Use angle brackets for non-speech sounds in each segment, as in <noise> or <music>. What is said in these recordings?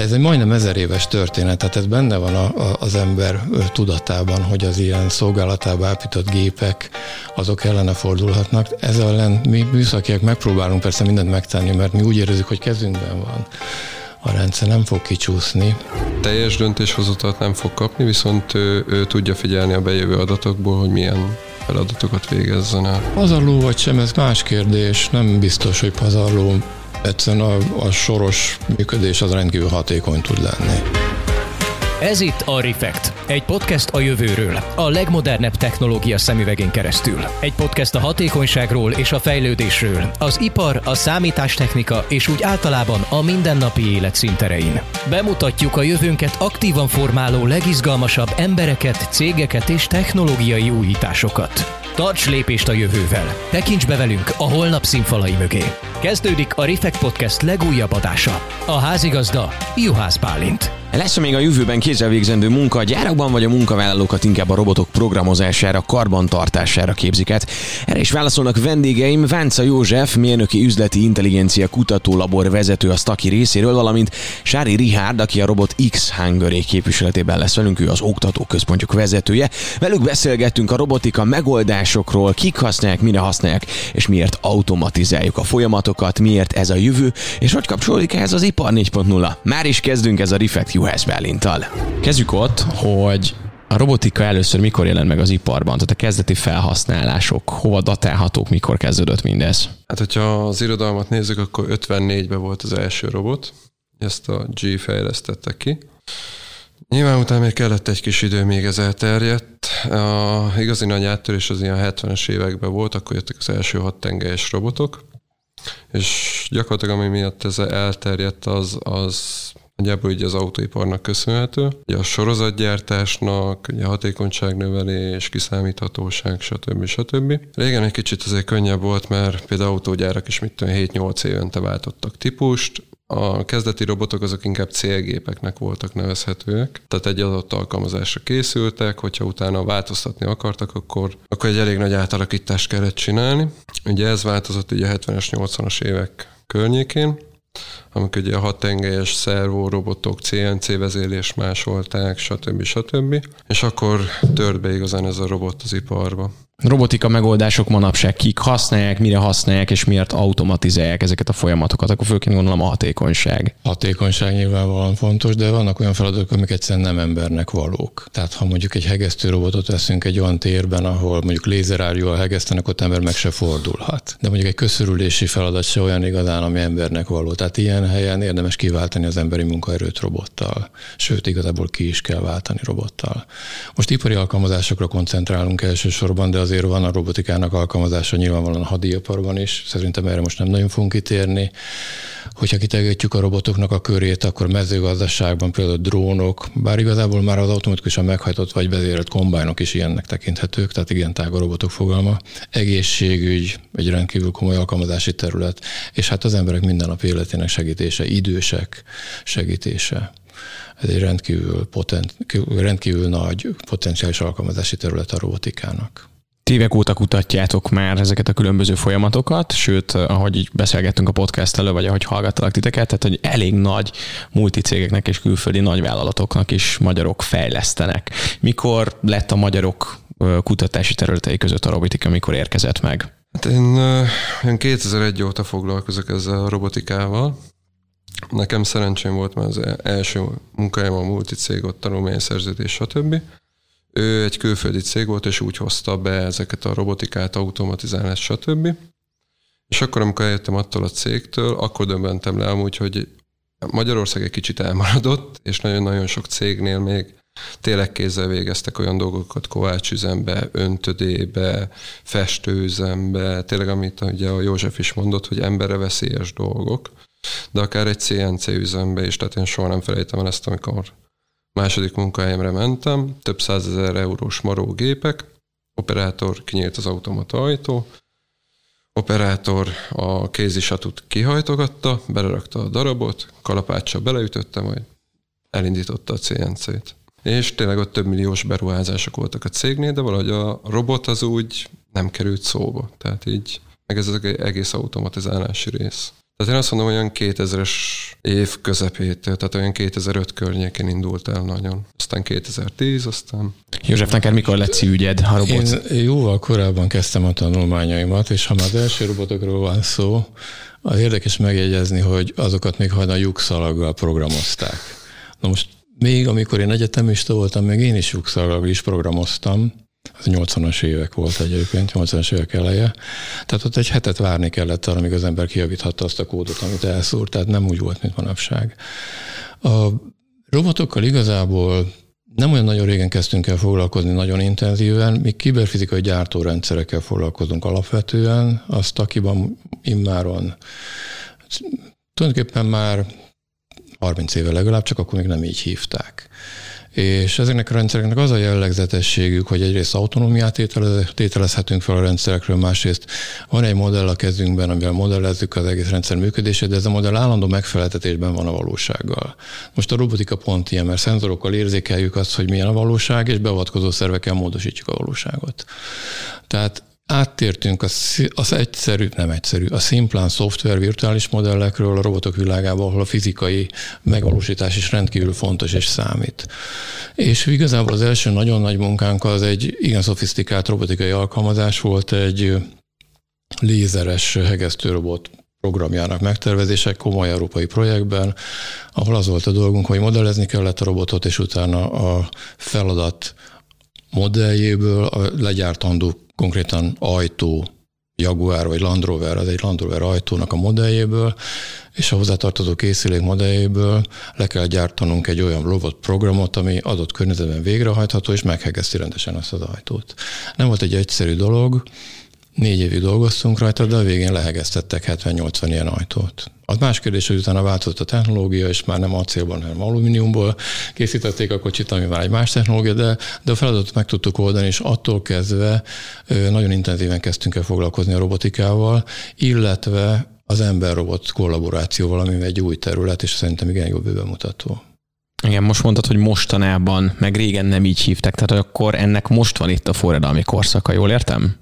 Ez egy majdnem ezer éves történet, tehát ez benne van a, a, az ember tudatában, hogy az ilyen szolgálatába épített gépek, azok ellene fordulhatnak. Ez ellen mi műszakiak megpróbálunk persze mindent megtenni, mert mi úgy érezzük, hogy kezünkben van a rendszer nem fog kicsúszni. Teljes döntéshozatat nem fog kapni, viszont ő, ő tudja figyelni a bejövő adatokból, hogy milyen feladatokat végezzen el. Pazarló vagy sem, ez más kérdés. Nem biztos, hogy pazarló. Egyszerűen a, a soros működés az rendkívül hatékony tud lenni. Ez itt a Refekt, egy podcast a jövőről, a legmodernebb technológia szemüvegén keresztül. Egy podcast a hatékonyságról és a fejlődésről, az ipar, a számítástechnika és úgy általában a mindennapi élet szinterein. Bemutatjuk a jövőnket aktívan formáló legizgalmasabb embereket, cégeket és technológiai újításokat. Tarts lépést a jövővel! Tekints be velünk a holnap színfalai mögé! Kezdődik a Refekt Podcast legújabb adása. A házigazda Juhász Bálint. Lesz még a jövőben kézzelvégzendő munka a gyárakban, vagy a munkavállalókat inkább a robotok programozására, karbantartására képzik át? Erre is válaszolnak vendégeim Vánca József, mérnöki üzleti intelligencia kutatólabor vezető a Staki részéről, valamint Sári Rihárd, aki a Robot X Hungary képviseletében lesz velünk, ő az oktatóközpontjuk vezetője. Velük beszélgettünk a robotika megoldásokról, kik használják, mire használják, és miért automatizáljuk a folyamatokat, miért ez a jövő, és hogy kapcsolódik ehhez az ipar 4.0. Már is kezdünk ez a Reflect Juhász Bálintal. Kezdjük ott, hogy a robotika először mikor jelent meg az iparban? Tehát a kezdeti felhasználások, hova datálhatók, mikor kezdődött mindez? Hát, hogyha az irodalmat nézzük, akkor 54-ben volt az első robot, ezt a G fejlesztette ki. Nyilván utána még kellett egy kis idő, még ez elterjedt. A igazi nagy áttörés az ilyen 70-es években volt, akkor jöttek az első hat tengelyes robotok, és gyakorlatilag ami miatt ez elterjedt, az, az Nagyjából ugye az autóiparnak köszönhető. Ugye a sorozatgyártásnak, ugye hatékonyságnövelés, kiszámíthatóság, stb. stb. Régen egy kicsit azért könnyebb volt, mert például autógyárak is mit tudom, 7-8 évente váltottak típust, a kezdeti robotok azok inkább célgépeknek voltak nevezhetőek, tehát egy adott alkalmazásra készültek, hogyha utána változtatni akartak, akkor, akkor egy elég nagy átalakítást kellett csinálni. Ugye ez változott ugye a 70-es, 80-as évek környékén, amikor ugye a hat tengelyes szervó robotok CNC vezélés másolták, stb. stb. És akkor tört be igazán ez a robot az iparba robotika megoldások manapság kik használják, mire használják, és miért automatizálják ezeket a folyamatokat, akkor főként gondolom a hatékonyság. Hatékonyság nyilvánvalóan fontos, de vannak olyan feladatok, amik egyszerűen nem embernek valók. Tehát ha mondjuk egy hegesztő robotot veszünk egy olyan térben, ahol mondjuk lézerárjúval hegesztenek, ott ember meg se fordulhat. De mondjuk egy köszörülési feladat se olyan igazán, ami embernek való. Tehát ilyen helyen érdemes kiváltani az emberi munkaerőt robottal. Sőt, igazából ki is kell váltani robottal. Most ipari alkalmazásokra koncentrálunk elsősorban, de az azért van a robotikának alkalmazása nyilvánvalóan a hadiiparban is, szerintem erre most nem nagyon fogunk kitérni. Hogyha kitegetjük a robotoknak a körét, akkor mezőgazdaságban például drónok, bár igazából már az automatikusan meghajtott vagy vezérelt kombájnok is ilyennek tekinthetők, tehát igen tág a robotok fogalma. Egészségügy, egy rendkívül komoly alkalmazási terület, és hát az emberek mindennapi életének segítése, idősek segítése ez egy rendkívül, potent, rendkívül nagy potenciális alkalmazási terület a robotikának. Évek óta kutatjátok már ezeket a különböző folyamatokat, sőt, ahogy így beszélgettünk a podcast elő, vagy ahogy hallgattalak titeket, tehát hogy elég nagy multicégeknek és külföldi nagyvállalatoknak is magyarok fejlesztenek. Mikor lett a magyarok kutatási területei között a robotika, mikor érkezett meg? Hát én, én 2001 óta foglalkozok ezzel a robotikával. Nekem szerencsém volt, mert az első munkájám a multicég, ott tanulmányszerződés, stb. Ő egy külföldi cég volt, és úgy hozta be ezeket a robotikát, automatizálást, stb. És akkor, amikor eljöttem attól a cégtől, akkor döbbentem le amúgy, hogy Magyarország egy kicsit elmaradott, és nagyon-nagyon sok cégnél még tényleg kézzel végeztek olyan dolgokat kovácsüzembe, öntödébe, festőüzembe, tényleg amit ugye a József is mondott, hogy emberre veszélyes dolgok, de akár egy CNC üzembe is, tehát én soha nem felejtem el ezt, amikor Második munkahelyemre mentem, több százezer eurós maró gépek, operátor kinyílt az automata ajtó, operátor a kézisatut kihajtogatta, belerakta a darabot, kalapáccsal beleütötte, majd elindította a CNC-t. És tényleg ott több milliós beruházások voltak a cégnél, de valahogy a robot az úgy nem került szóba. Tehát így, meg ez az egész automatizálási rész. Tehát én azt mondom, olyan 2000-es év közepét, tehát olyan 2005 környékén indult el nagyon. Aztán 2010, aztán... József, neked mikor lett szívügyed a robot? Én jóval korábban kezdtem a tanulmányaimat, és ha már az első robotokról van szó, az érdekes megjegyezni, hogy azokat még hajdan lyukszalaggal programozták. Na most még amikor én egyetemista voltam, még én is lyukszalaggal is programoztam, 80-as évek volt egyébként, 80-as évek eleje. Tehát ott egy hetet várni kellett arra, amíg az ember kijavíthatta azt a kódot, amit elszúrt, tehát nem úgy volt, mint manapság. A robotokkal igazából nem olyan nagyon régen kezdtünk el foglalkozni nagyon intenzíven, mi kiberfizikai gyártórendszerekkel foglalkozunk alapvetően, azt akiban immáron tulajdonképpen már 30 éve legalább, csak akkor még nem így hívták. És ezeknek a rendszereknek az a jellegzetességük, hogy egyrészt autonómiát tételezhetünk fel a rendszerekről, másrészt van egy modell a kezünkben, amivel modellezzük az egész rendszer működését, de ez a modell állandó megfeleltetésben van a valósággal. Most a robotika pont ilyen, mert szenzorokkal érzékeljük azt, hogy milyen a valóság, és beavatkozó szervekkel módosítjuk a valóságot. Tehát áttértünk az, az egyszerű, nem egyszerű, a szimplán szoftver virtuális modellekről a robotok világába, ahol a fizikai megvalósítás is rendkívül fontos és számít. És igazából az első nagyon nagy munkánk az egy igen szofisztikált robotikai alkalmazás volt, egy lézeres hegesztőrobot programjának megtervezése komoly európai projektben, ahol az volt a dolgunk, hogy modellezni kellett a robotot, és utána a feladat modelljéből a legyártandó konkrétan ajtó, Jaguar vagy Land Rover, az egy Land Rover ajtónak a modelljéből, és a hozzátartozó készülék modelljéből le kell gyártanunk egy olyan robot programot, ami adott környezetben végrehajtható, és meghegeszti rendesen azt az ajtót. Nem volt egy egyszerű dolog, négy évig dolgoztunk rajta, de a végén lehegeztettek 70-80 ilyen ajtót. Az más kérdés, hogy utána változott a technológia, és már nem acélban, hanem alumíniumból készítették a kocsit, ami már egy más technológia, de, de a feladatot meg tudtuk oldani, és attól kezdve nagyon intenzíven kezdtünk el foglalkozni a robotikával, illetve az ember-robot kollaborációval, ami egy új terület, és szerintem igen jó bemutató. Igen, most mondtad, hogy mostanában, meg régen nem így hívták, tehát akkor ennek most van itt a forradalmi korszaka, jól értem?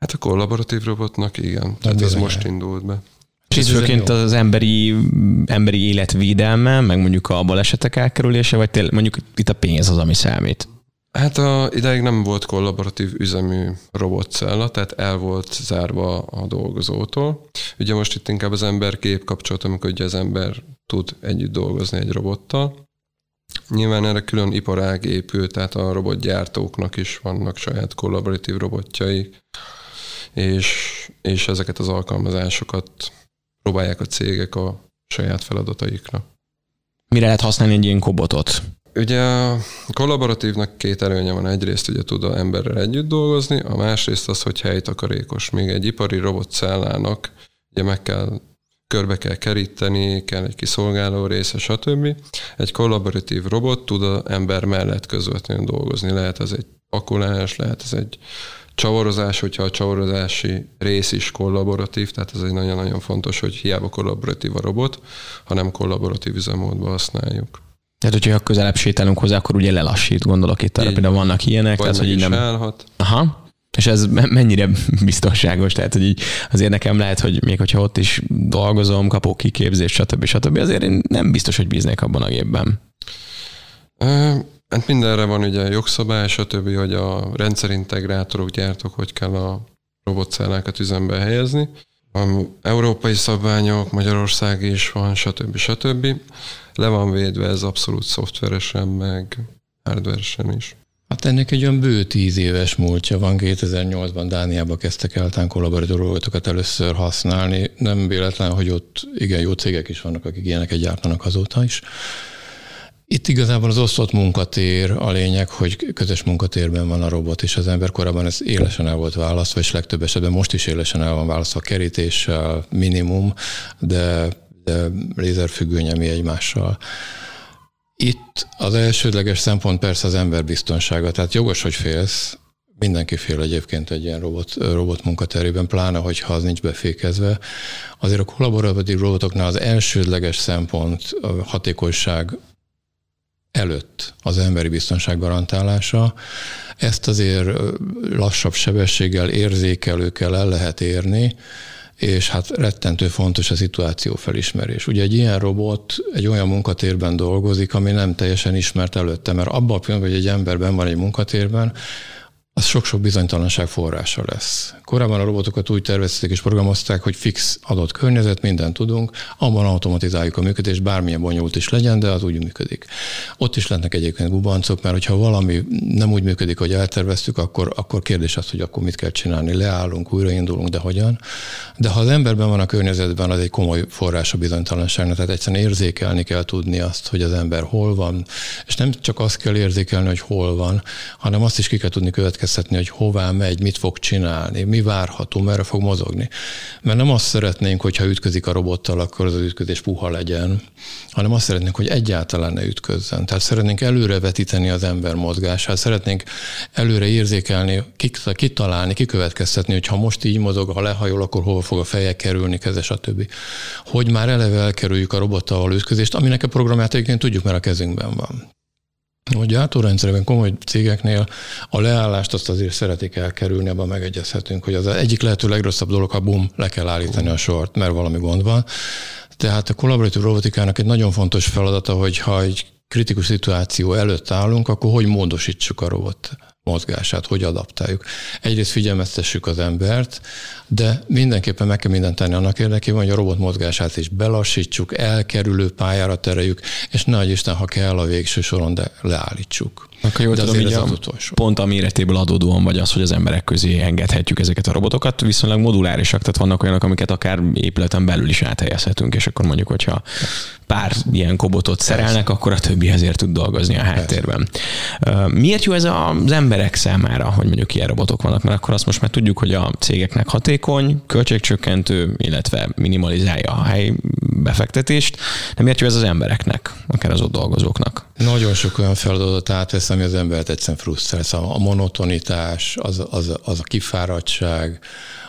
Hát a kollaboratív robotnak igen, tehát ez most indult be. És ez főként az emberi, emberi életvédelme, meg mondjuk a balesetek elkerülése, vagy tényleg mondjuk itt a pénz az, ami számít? Hát a, ideig nem volt kollaboratív üzemű robotcella, tehát el volt zárva a dolgozótól. Ugye most itt inkább az ember kép kapcsolat, amikor ugye az ember tud együtt dolgozni egy robottal. Nyilván erre külön iparág épül, tehát a robotgyártóknak is vannak saját kollaboratív robotjai, és, és ezeket az alkalmazásokat próbálják a cégek a saját feladataikra. Mire lehet használni egy ilyen kobotot? Ugye a kollaboratívnak két előnye van. Egyrészt ugye tud a emberrel együtt dolgozni, a másrészt az, hogy helytakarékos. Még egy ipari robotcellának ugye meg kell körbe kell keríteni, kell egy kiszolgáló része, stb. Egy kollaboratív robot tud az ember mellett közvetlenül dolgozni. Lehet ez egy pakolás, lehet ez egy csavarozás, hogyha a csavarozási rész is kollaboratív, tehát ez egy nagyon-nagyon fontos, hogy hiába kollaboratív a robot, hanem kollaboratív üzemmódban használjuk. Tehát, hogyha közelebb sétálunk hozzá, akkor ugye lelassít, gondolok itt arra, például vannak ilyenek. Vagy tehát, hogy így nem... állhat. Aha. És ez mennyire <laughs> biztonságos? Tehát, hogy így azért nekem lehet, hogy még hogyha ott is dolgozom, kapok kiképzést, stb. stb. azért én nem biztos, hogy bíznék abban a gépben. Hát mindenre van ugye jogszabály, stb., hogy a rendszerintegrátorok, gyártók, hogy kell a robotcellákat üzembe helyezni. A európai szabványok, Magyarország is van, stb. stb. Le van védve ez abszolút szoftveresen, meg hardveresen is. Hát ennek egy olyan bő tíz éves múltja van. 2008-ban Dániában kezdtek el tán kollaboratív először használni. Nem véletlen, hogy ott igen jó cégek is vannak, akik ilyeneket gyártanak azóta is. Itt igazából az osztott munkatér a lényeg, hogy közös munkatérben van a robot, és az ember korábban ez élesen el volt választva, és legtöbb esetben most is élesen el van választva kerítéssel, minimum, de, de lézerfüggőnyemi egymással. Itt az elsődleges szempont persze az ember biztonsága, tehát jogos, hogy félsz, mindenki fél egyébként egy ilyen robot, robot munkaterében, pláne, hogyha az nincs befékezve. Azért a kollaboratív robotoknál az elsődleges szempont a hatékonyság előtt az emberi biztonság garantálása. Ezt azért lassabb sebességgel, érzékelőkkel el lehet érni, és hát rettentő fontos a szituáció felismerés. Ugye egy ilyen robot egy olyan munkatérben dolgozik, ami nem teljesen ismert előtte, mert abban a pillanatban, hogy egy emberben van egy munkatérben, az sok-sok bizonytalanság forrása lesz. Korábban a robotokat úgy tervezték és programozták, hogy fix adott környezet, mindent tudunk, abban automatizáljuk a működést, bármilyen bonyolult is legyen, de az úgy működik. Ott is lennek egyébként gubancok, mert hogyha valami nem úgy működik, hogy elterveztük, akkor, akkor kérdés az, hogy akkor mit kell csinálni. Leállunk, újraindulunk, de hogyan. De ha az emberben van a környezetben, az egy komoly forrás a bizonytalanságnak, tehát egyszerűen érzékelni kell tudni azt, hogy az ember hol van, és nem csak azt kell érzékelni, hogy hol van, hanem azt is ki kell tudni következni következtetni, hogy hová megy, mit fog csinálni, mi várható, merre fog mozogni. Mert nem azt szeretnénk, hogyha ütközik a robottal, akkor az, ütközés puha legyen, hanem azt szeretnénk, hogy egyáltalán ne ütközzen. Tehát szeretnénk előrevetíteni az ember mozgását, szeretnénk előre érzékelni, kitalálni, kikövetkeztetni, hogy ha most így mozog, ha lehajol, akkor hova fog a feje kerülni, keze, stb. Hogy már eleve elkerüljük a robottal való ütközést, aminek a programját egyébként tudjuk, mert a kezünkben van hogy gyártórendszerben komoly cégeknél a leállást azt azért szeretik elkerülni, abban megegyezhetünk, hogy az egyik lehető legrosszabb dolog, ha bum, le kell állítani a sort, mert valami gond van. Tehát a kollaboratív robotikának egy nagyon fontos feladata, hogy ha egy kritikus szituáció előtt állunk, akkor hogy módosítsuk a robot mozgását, hogy adaptáljuk. Egyrészt figyelmeztessük az embert, de mindenképpen meg kell mindent tenni annak érdekében, hogy a robot mozgását is belassítsuk, elkerülő pályára tereljük, és ne Isten, ha kell a végső soron, de leállítsuk. Akkor jól de tudom, hogy az utolsó. pont a méretéből adódóan vagy az, hogy az emberek közé engedhetjük ezeket a robotokat, viszonylag modulárisak, tehát vannak olyanok, amiket akár épületen belül is áthelyezhetünk, és akkor mondjuk, hogyha pár ilyen kobotot szerelnek, akkor a többi ezért tud dolgozni a háttérben. Miért jó ez az emberek számára, hogy mondjuk ilyen robotok vannak? Mert akkor azt most már tudjuk, hogy a cégeknek hatékony, költségcsökkentő, illetve minimalizálja a hely befektetést. De miért jó ez az embereknek, akár az ott dolgozóknak? Nagyon sok olyan feladatot átvesz, ami az embert egyszerűen frusztrál. Szóval a monotonitás, az, az, az a kifáradtság,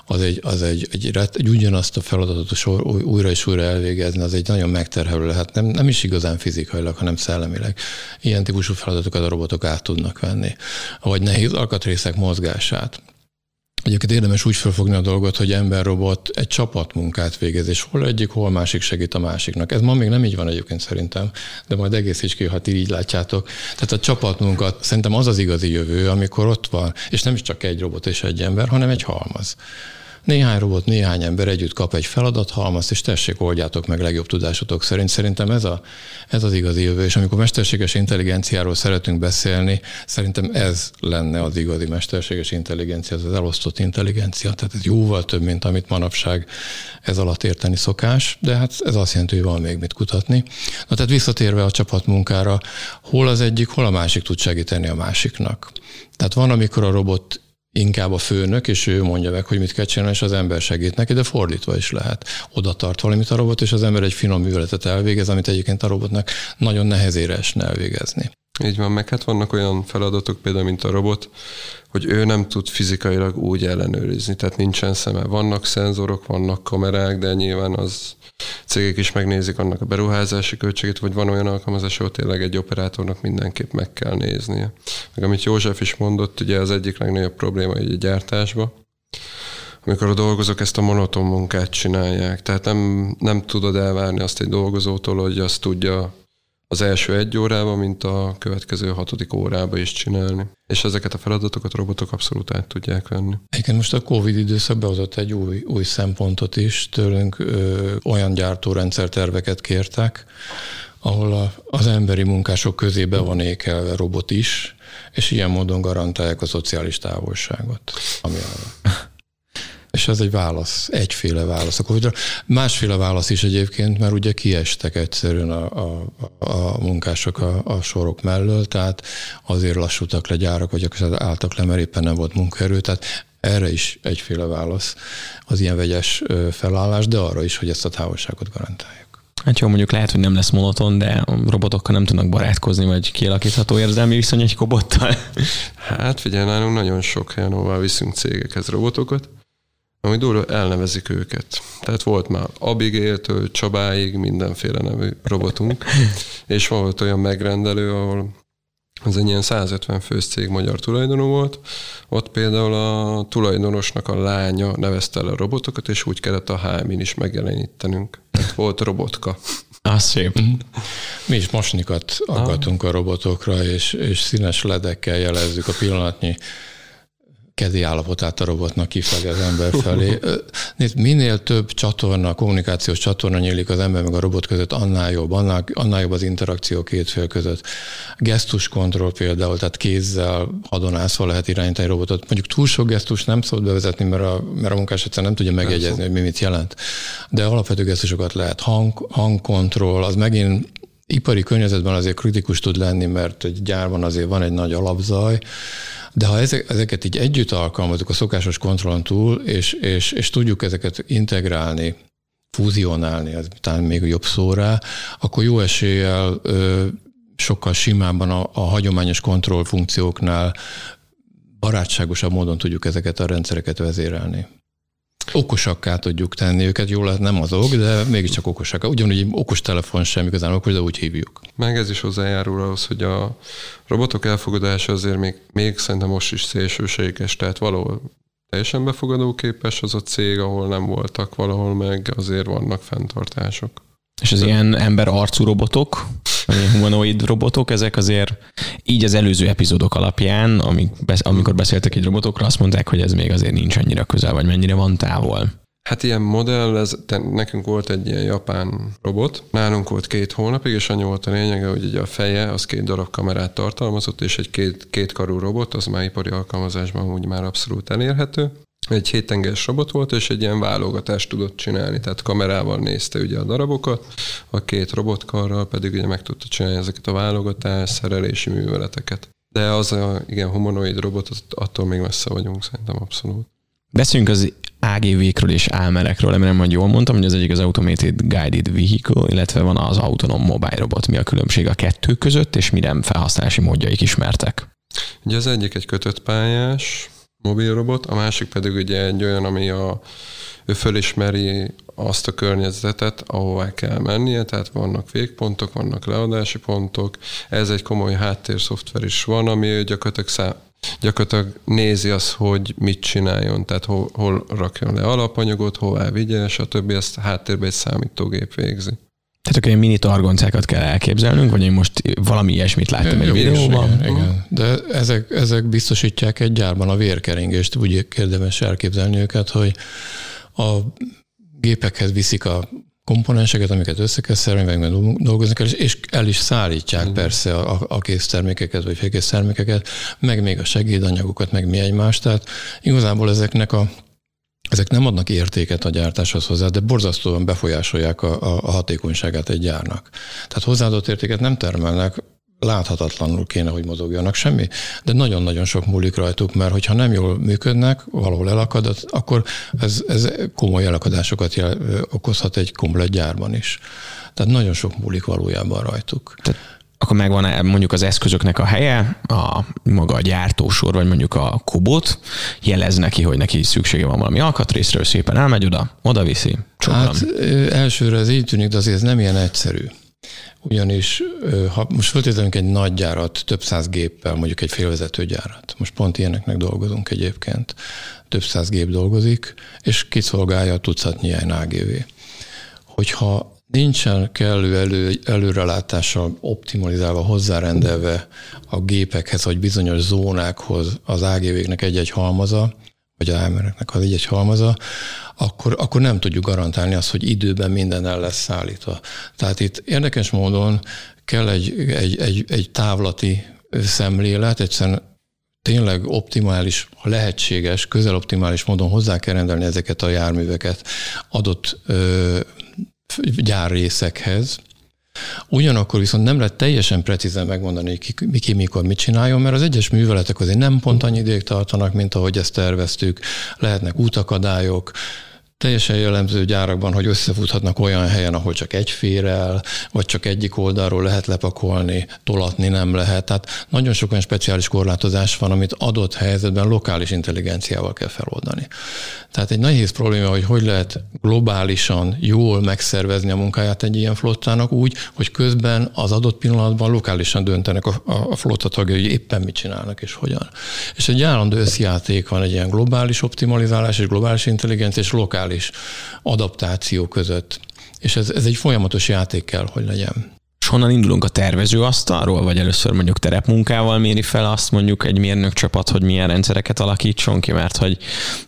az egy, az egy, egy, egy ugyanazt a feladatot sor, újra és újra elvégezni, az egy nagyon megterhelő lehet, nem, nem is igazán fizikailag, hanem szellemileg. Ilyen típusú feladatokat a robotok át tudnak venni. Vagy nehéz alkatrészek mozgását. Egyébként érdemes úgy felfogni a dolgot, hogy ember-robot egy csapatmunkát végez, és hol egyik, hol másik segít a másiknak. Ez ma még nem így van egyébként szerintem, de majd egész is ki, ha ti így látjátok. Tehát a csapatmunka szerintem az az igazi jövő, amikor ott van, és nem is csak egy robot és egy ember, hanem egy halmaz. Néhány robot, néhány ember együtt kap egy feladathalmazt, és tessék, oldjátok meg legjobb tudásotok szerint. Szerintem ez, a, ez az igazi jövő, és amikor mesterséges intelligenciáról szeretünk beszélni, szerintem ez lenne az igazi mesterséges intelligencia, az, az elosztott intelligencia. Tehát ez jóval több, mint amit manapság ez alatt érteni szokás, de hát ez azt jelenti, hogy van még mit kutatni. Na tehát visszatérve a csapatmunkára, hol az egyik, hol a másik tud segíteni a másiknak. Tehát van, amikor a robot inkább a főnök, és ő mondja meg, hogy mit kell csinálni, és az ember segít neki, de fordítva is lehet. Oda tart valamit a robot, és az ember egy finom műveletet elvégez, amit egyébként a robotnak nagyon nehezére esne elvégezni. Így van, meg hát vannak olyan feladatok, például mint a robot, hogy ő nem tud fizikailag úgy ellenőrizni, tehát nincsen szeme. Vannak szenzorok, vannak kamerák, de nyilván az cégek is megnézik annak a beruházási költségét, vagy van olyan alkalmazás, ahol tényleg egy operátornak mindenképp meg kell néznie. Meg amit József is mondott, ugye az egyik legnagyobb probléma egy gyártásba, amikor a dolgozók ezt a monoton munkát csinálják. Tehát nem, nem tudod elvárni azt egy dolgozótól, hogy azt tudja az első egy órában, mint a következő hatodik órába is csinálni. És ezeket a feladatokat robotok abszolút át tudják venni. Igen, most a Covid időszak behozott egy új, új szempontot is. Tőlünk ö, olyan gyártórendszerterveket kértek, ahol a, az emberi munkások közé be van ékelve robot is, és ilyen módon garantálják a szociális távolságot. Ami. És ez egy válasz, egyféle válasz a covid Másféle válasz is egyébként, mert ugye kiestek egyszerűen a, a, a munkások a, a sorok mellől, tehát azért lassultak le gyárak, vagy akkor álltak le, mert éppen nem volt munkaerő, tehát erre is egyféle válasz az ilyen vegyes felállás, de arra is, hogy ezt a távolságot garantáljuk. Hát jó, mondjuk lehet, hogy nem lesz monoton, de a robotokkal nem tudnak barátkozni, vagy kialakítható érzelmi viszony egy kobottal. Hát figyelj, nálunk nagyon sok helyen, ahová viszünk cégekhez robotokat, ami durva, elnevezik őket. Tehát volt már Abigail-től Csabáig mindenféle nevű robotunk, <laughs> és volt olyan megrendelő, ahol Ez egy ilyen 150 fős cég magyar tulajdonú volt. Ott például a tulajdonosnak a lánya nevezte el a robotokat, és úgy kellett a HM-in is megjelenítenünk. Tehát volt robotka. <laughs> Az szép. Mi is mosnikat aggatunk a robotokra, és, és színes ledekkel jelezzük a pillanatnyi kezi állapotát a robotnak kifelé az ember felé. <laughs> Nézd, minél több csatorna, kommunikációs csatorna nyílik az ember meg a robot között, annál jobb, annál, annál jobb az interakció két fél között. Gesztus kontroll például, tehát kézzel, hadonászva lehet irányítani robotot. Mondjuk túl sok gesztus nem szabad bevezetni, mert a, mert a munkás egyszerűen nem tudja megjegyezni, hogy mi mit jelent. De alapvető gesztusokat lehet. Hang, hangkontroll, az megint ipari környezetben azért kritikus tud lenni, mert egy gyárban azért van egy nagy alapzaj, de ha ezek, ezeket így együtt alkalmazunk a szokásos kontrollon túl, és, és, és tudjuk ezeket integrálni, fúzionálni, ez talán még jobb szó rá, akkor jó eséllyel ö, sokkal simábban a, a hagyományos kontrollfunkcióknál barátságosabb módon tudjuk ezeket a rendszereket vezérelni okosakká tudjuk tenni őket, jól lehet nem azok, de mégiscsak okosak. Ugyanúgy okos telefon sem igazán okos, de úgy hívjuk. Meg ez is hozzájárul ahhoz, hogy a robotok elfogadása azért még, még szerintem most is szélsőséges, tehát valahol teljesen befogadóképes az a cég, ahol nem voltak, valahol meg azért vannak fenntartások. És az ilyen ember arcú robotok, vagy humanoid robotok, ezek azért így az előző epizódok alapján, amikor beszéltek egy robotokra, azt mondták, hogy ez még azért nincs annyira közel, vagy mennyire van távol. Hát ilyen modell, ez, te, nekünk volt egy ilyen japán robot, nálunk volt két hónapig, és annyi volt a lényege, hogy ugye a feje az két darab kamerát tartalmazott, és egy két karú robot, az már ipari alkalmazásban úgy már abszolút elérhető egy hétenges robot volt, és egy ilyen válogatást tudott csinálni, tehát kamerával nézte ugye a darabokat, a két robotkarral pedig ugye meg tudta csinálni ezeket a válogatás, szerelési műveleteket. De az a igen, humanoid robot, attól még messze vagyunk szerintem abszolút. Beszéljünk az AGV-kről és AMR-ekről, remélem, hogy jól mondtam, hogy az egyik az Automated Guided Vehicle, illetve van az Autonom Mobile Robot. Mi a különbség a kettő között, és milyen felhasználási módjaik ismertek? Ugye az egyik egy kötött pályás, mobilrobot, a másik pedig ugye egy olyan, ami a, ő fölismeri azt a környezetet, ahová kell mennie, tehát vannak végpontok, vannak leadási pontok, ez egy komoly háttérszoftver is van, ami gyakorlatilag, szá, gyakorlatilag nézi azt, hogy mit csináljon, tehát hol, hol rakjon le alapanyagot, hová vigye, stb. ezt háttérben egy számítógép végzi. Tehát akkor ilyen mini targoncákat kell elképzelnünk, vagy én most valami ilyesmit láttam egy videóban? Igen, igen, de ezek, ezek biztosítják egy gyárban a vérkeringést, úgy érdemes elképzelni őket, hogy a gépekhez viszik a komponenseket, amiket össze kell szerelni, meg dolgozni kell, és el is szállítják mm. persze a, a késztermékeket, vagy félkész termékeket, meg még a segédanyagokat, meg mi egymást. Tehát igazából ezeknek a ezek nem adnak értéket a gyártáshoz hozzá, de borzasztóan befolyásolják a, a, a hatékonyságát egy gyárnak. Tehát hozzáadott értéket nem termelnek, láthatatlanul kéne, hogy mozogjanak semmi, de nagyon-nagyon sok múlik rajtuk, mert hogyha nem jól működnek, valahol elakad, akkor ez, ez komoly elakadásokat jel, okozhat egy komplet gyárban is. Tehát nagyon sok múlik valójában rajtuk. Tehát akkor megvan mondjuk az eszközöknek a helye, a maga a gyártósor, vagy mondjuk a kobot, jelez neki, hogy neki szüksége van valami alkatrészről, szépen elmegy oda, oda viszi. Csokram. Hát elsőre ez így tűnik, de azért ez nem ilyen egyszerű. Ugyanis, ha most feltételünk egy nagy gyárat, több száz géppel, mondjuk egy félvezető gyárat, most pont ilyeneknek dolgozunk egyébként, több száz gép dolgozik, és kiszolgálja a tucatnyi ilyen AGV. Hogyha nincsen kellő elő, előrelátással optimalizálva, hozzárendelve a gépekhez, vagy bizonyos zónákhoz az AGV-knek egy-egy halmaza, vagy a AMR-eknek az egy-egy halmaza, akkor, akkor nem tudjuk garantálni azt, hogy időben minden el lesz szállítva. Tehát itt érdekes módon kell egy, egy, egy, egy távlati szemlélet, egyszerűen tényleg optimális, ha lehetséges, közeloptimális módon hozzá kell rendelni ezeket a járműveket adott ö, gyárrészekhez, Ugyanakkor viszont nem lehet teljesen precízen megmondani, hogy ki, ki, ki mikor mit csináljon, mert az egyes műveletek azért nem pont annyi ideig tartanak, mint ahogy ezt terveztük. Lehetnek útakadályok, teljesen jellemző gyárakban, hogy összefuthatnak olyan helyen, ahol csak egy férel, vagy csak egyik oldalról lehet lepakolni, tolatni nem lehet. Tehát nagyon sok olyan speciális korlátozás van, amit adott helyzetben lokális intelligenciával kell feloldani. Tehát egy nehéz probléma, hogy hogy lehet globálisan jól megszervezni a munkáját egy ilyen flottának úgy, hogy közben az adott pillanatban lokálisan döntenek a, a flotta tagjai, hogy éppen mit csinálnak és hogyan. És egy állandó összjáték van egy ilyen globális optimalizálás és globális intelligencia és lokális adaptáció között. És ez, ez egy folyamatos játék kell, hogy legyen honnan indulunk a tervező asztalról, vagy először mondjuk terepmunkával méri fel azt mondjuk egy mérnök csapat, hogy milyen rendszereket alakítson ki, mert hogy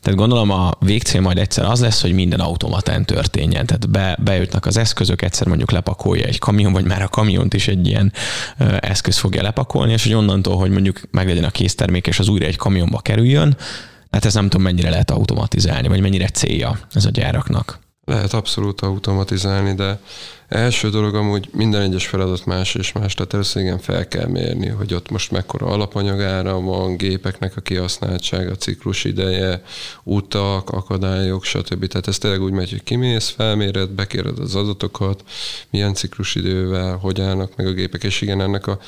tehát gondolom a végcél majd egyszer az lesz, hogy minden automatán történjen. Tehát be, beütnek az eszközök, egyszer mondjuk lepakolja egy kamion, vagy már a kamiont is egy ilyen eszköz fogja lepakolni, és hogy onnantól, hogy mondjuk meglegyen a késztermék, és az újra egy kamionba kerüljön, hát ez nem tudom mennyire lehet automatizálni, vagy mennyire célja ez a gyáraknak. Lehet abszolút automatizálni, de első dolog amúgy minden egyes feladat más és más, tehát először igen fel kell mérni, hogy ott most mekkora alapanyagára van, gépeknek a kihasználtsága, ciklus ideje, utak, akadályok, stb. Tehát ez tényleg úgy megy, hogy kimész, felméred, bekéred az adatokat, milyen ciklusidővel, hogy állnak meg a gépek, és igen, ennek a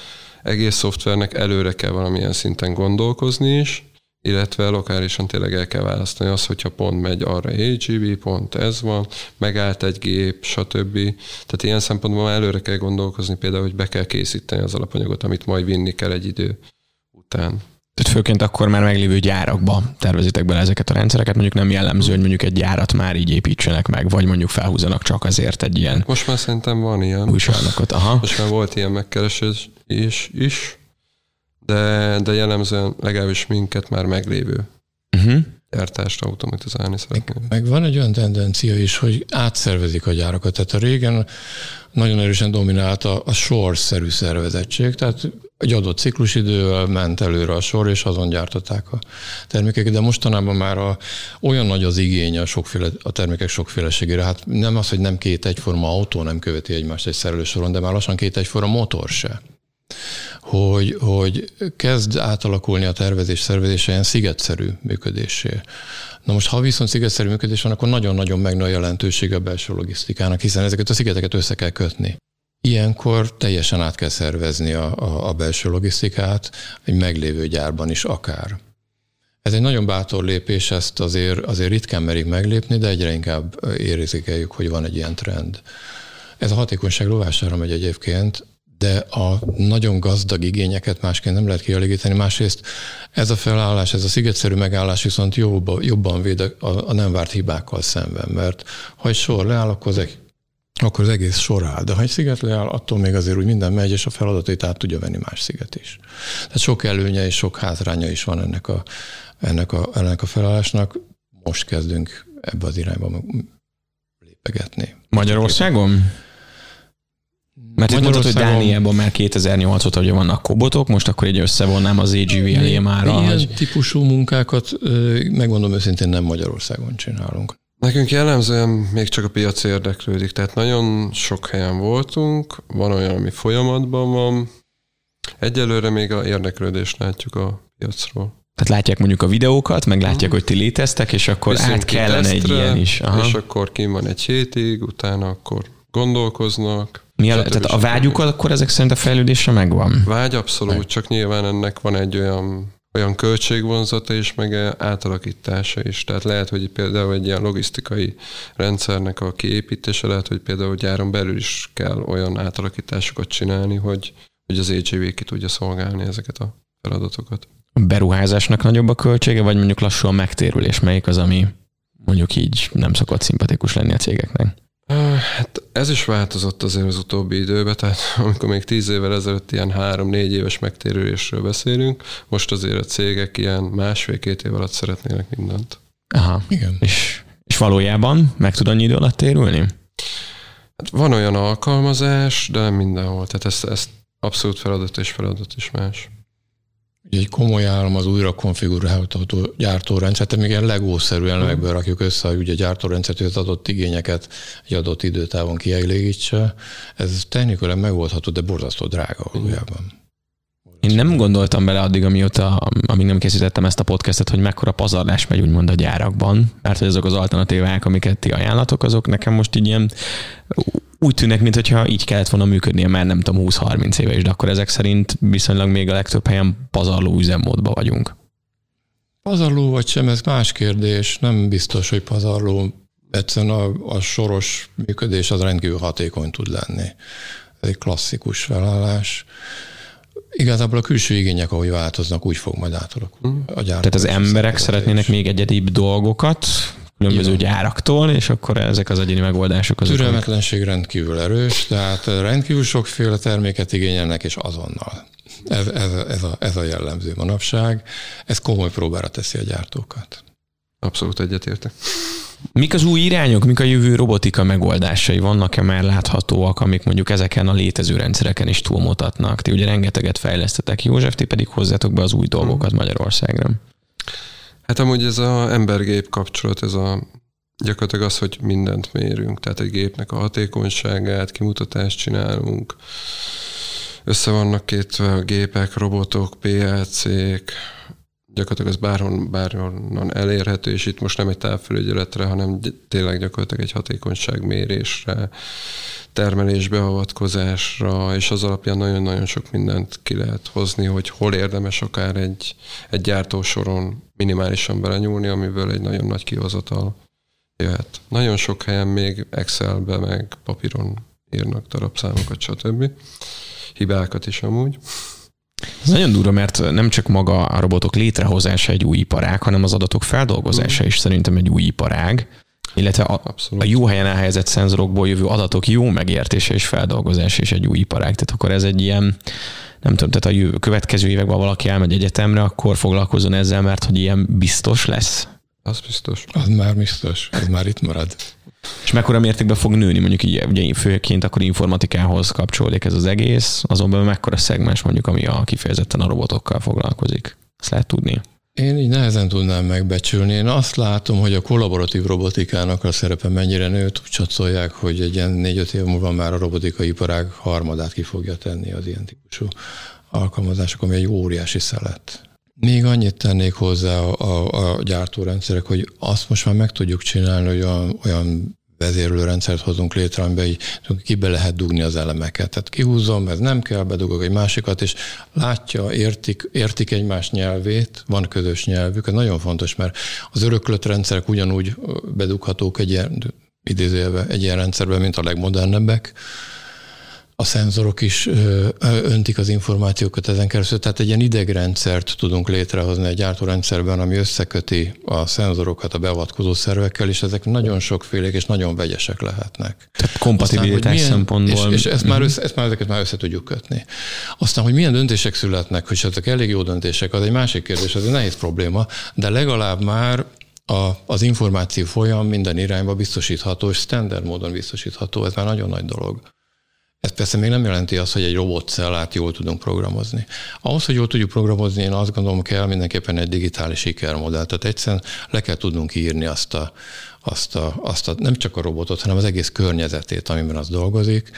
egész szoftvernek előre kell valamilyen szinten gondolkozni is, illetve lokálisan tényleg el kell választani azt, hogyha pont megy arra AGB, pont ez van, megállt egy gép, stb. Tehát ilyen szempontból már előre kell gondolkozni, például, hogy be kell készíteni az alapanyagot, amit majd vinni kell egy idő után. Tehát főként akkor már meglévő gyárakba tervezitek bele ezeket a rendszereket, mondjuk nem jellemző, hogy mondjuk egy gyárat már így építsenek meg, vagy mondjuk felhúzanak csak azért egy ilyen... Most már szerintem van ilyen. Új aha. Most már volt ilyen megkeresés is, is de, de jellemzően legalábbis minket már meglévő uh-huh. gyártást automatizálni szeretném. Meg, meg van egy olyan tendencia is, hogy átszervezik a gyárakat. Tehát a régen nagyon erősen dominált a, a sorszerű szervezettség, tehát egy adott ciklusidővel ment előre a sor, és azon gyártották a termékeket, de mostanában már a, olyan nagy az igény a, sokféle, a termékek sokféleségére. Hát nem az, hogy nem két egyforma autó nem követi egymást egy szerelősoron, de már lassan két egyforma motor se hogy, hogy kezd átalakulni a tervezés szervezése ilyen szigetszerű működésé. Na most, ha viszont szigetszerű működés van, akkor nagyon-nagyon megnő a jelentősége a belső logisztikának, hiszen ezeket a szigeteket össze kell kötni. Ilyenkor teljesen át kell szervezni a, a, a belső logisztikát, egy meglévő gyárban is akár. Ez egy nagyon bátor lépés, ezt azért, azért ritkán merik meglépni, de egyre inkább érzékeljük, hogy van egy ilyen trend. Ez a hatékonyság rovására megy egyébként, de a nagyon gazdag igényeket másként nem lehet kielégíteni. Másrészt ez a felállás, ez a szigetszerű megállás viszont jobban, jobban véd a, a nem várt hibákkal szemben, mert ha egy sor leáll, akkor az, egy, akkor az egész sor áll. De ha egy sziget leáll, attól még azért úgy minden megy, és a feladatait át tudja venni más sziget is. Tehát sok előnye és sok hátránya is van ennek a, ennek a, ennek a felállásnak. Most kezdünk ebbe az irányba lépegetni. Magyarországon? Mert itt mondtad, hogy Dániában már 2008 óta ugye vannak kobotok, most akkor egy összevonnám az AGV elé már. Ilyen hogy... típusú munkákat, megmondom őszintén, nem Magyarországon csinálunk. Nekünk jellemzően még csak a piac érdeklődik, tehát nagyon sok helyen voltunk, van olyan, ami folyamatban van. Egyelőre még a érdeklődést látjuk a piacról. Tehát látják mondjuk a videókat, meg látják, hmm. hogy ti léteztek, és akkor Viszont át kellene tesztre, egy ilyen is. Aha. És akkor kim van egy hétig, utána akkor gondolkoznak, mi a, tehát a vágyuk akkor ezek szerint a fejlődése megvan? Vágy abszolút, csak nyilván ennek van egy olyan olyan költségvonzata is, meg átalakítása is. Tehát lehet, hogy például egy ilyen logisztikai rendszernek a kiépítése, lehet, hogy például gyáron belül is kell olyan átalakításokat csinálni, hogy, hogy az AGV ki tudja szolgálni ezeket a feladatokat. A beruházásnak nagyobb a költsége, vagy mondjuk lassú a megtérülés? Melyik az, ami mondjuk így nem szokott szimpatikus lenni a cégeknek? Hát ez is változott azért az utóbbi időben, tehát <laughs> amikor még tíz évvel ezelőtt ilyen három-négy éves megtérülésről beszélünk, most azért a cégek ilyen másfél-két év alatt szeretnének mindent. Aha, igen. És, és valójában meg tud annyi idő alatt térülni? Hát van olyan alkalmazás, de nem mindenhol. Tehát ez, ez abszolút feladat és feladat is más egy komoly állam az újra konfigurálható gyártórendszer, tehát még ilyen legószerűen megből rakjuk össze, hogy ugye a gyártórendszert, hogy az adott igényeket egy adott időtávon kielégítse. Ez technikailag megoldható, de borzasztó drága valójában. Én nem gondoltam bele addig, amióta, amíg nem készítettem ezt a podcastet, hogy mekkora pazarlás megy úgymond a gyárakban, mert hogy azok az alternatívák, amiket ti ajánlatok, azok nekem most így ilyen úgy tűnik, mintha így kellett volna működnie már nem tudom 20-30 éve is, de akkor ezek szerint viszonylag még a legtöbb helyen pazarló üzemmódban vagyunk. Pazarló vagy sem, ez más kérdés. Nem biztos, hogy pazarló. Egyszerűen a, a soros működés az rendkívül hatékony tud lenni. Ez egy klasszikus felállás. Igazából a külső igények, ahogy változnak, úgy fog majd átalakulni. A Tehát az emberek szeretnének még egyedibb dolgokat, különböző Igen. gyáraktól, és akkor ezek az egyéni megoldások azok. Türelmetlenség rendkívül erős, tehát rendkívül sokféle terméket igényelnek, és azonnal. Ez, ez, ez, a, ez a jellemző manapság. Ez komoly próbára teszi a gyártókat. Abszolút egyetértek. Mik az új irányok, mik a jövő robotika megoldásai? Vannak-e már láthatóak, amik mondjuk ezeken a létező rendszereken is túlmutatnak? Ti ugye rengeteget fejlesztetek, József, ti pedig hozzátok be az új dolgokat Magyarországra. Hát amúgy ez a ember-gép kapcsolat, ez a gyakorlatilag az, hogy mindent mérünk, tehát egy gépnek a hatékonyságát, kimutatást csinálunk, össze vannak kétve a gépek, robotok, PLC-k, gyakorlatilag ez bárhon, bárhonnan elérhető, és itt most nem egy távfelügyeletre, hanem tényleg gyakorlatilag egy hatékonyságmérésre, termelésbeavatkozásra, és az alapján nagyon-nagyon sok mindent ki lehet hozni, hogy hol érdemes akár egy, egy gyártósoron minimálisan belenyúlni, amiből egy nagyon nagy kihozatal jöhet. Nagyon sok helyen még Excelbe, meg papíron írnak darabszámokat, stb. Hibákat is amúgy. Ez nagyon durva, mert nem csak maga a robotok létrehozása egy új iparág, hanem az adatok feldolgozása mm. is szerintem egy új iparág, illetve a, a jó helyen elhelyezett szenzorokból jövő adatok jó megértése és feldolgozása is egy új iparág. Tehát akkor ez egy ilyen, nem tudom, tehát a jövő, következő években valaki elmegy egyetemre, akkor foglalkozzon ezzel, mert hogy ilyen biztos lesz. Az biztos. Az már biztos, ez már itt marad. És mekkora mértékben fog nőni, mondjuk így, ugye főként akkor informatikához kapcsolódik ez az egész, azon belül mekkora szegmens mondjuk, ami a kifejezetten a robotokkal foglalkozik. Ezt lehet tudni. Én így nehezen tudnám megbecsülni. Én azt látom, hogy a kollaboratív robotikának a szerepe mennyire nőtt, úgy csatszolják, hogy egy ilyen négy-öt év múlva már a robotikai iparág harmadát ki fogja tenni az ilyen típusú alkalmazások, ami egy óriási szelet. Még annyit tennék hozzá a, a, a gyártórendszerek, hogy azt most már meg tudjuk csinálni, hogy olyan, olyan vezérlőrendszert hozunk létre, amiben így kibe lehet dugni az elemeket. Tehát kihúzom, ez nem kell, bedugok egy másikat, és látja, értik, értik egymás nyelvét, van közös nyelvük. Ez nagyon fontos, mert az öröklött rendszerek ugyanúgy bedughatók egy ilyen, idézőjelbe, egy ilyen rendszerbe, mint a legmodernebbek a szenzorok is öntik az információkat ezen keresztül, tehát egy ilyen idegrendszert tudunk létrehozni egy gyártórendszerben, ami összeköti a szenzorokat a beavatkozó szervekkel, és ezek nagyon sokfélék és nagyon vegyesek lehetnek. Tehát kompatibilitás Aztán, szempontból. És, és ezt, már mhm. össze, ezt már ezeket már össze tudjuk kötni. Aztán, hogy milyen döntések születnek, hogy ezek elég jó döntések, az egy másik kérdés, az egy nehéz probléma, de legalább már a, az információ folyam minden irányba biztosítható, és standard módon biztosítható, ez már nagyon nagy dolog. Ez persze még nem jelenti azt, hogy egy robotcellát jól tudunk programozni. Ahhoz, hogy jól tudjuk programozni, én azt gondolom, kell mindenképpen egy digitális sikermodell. Tehát egyszerűen le kell tudnunk írni azt a, azt a, azt a, nem csak a robotot, hanem az egész környezetét, amiben az dolgozik,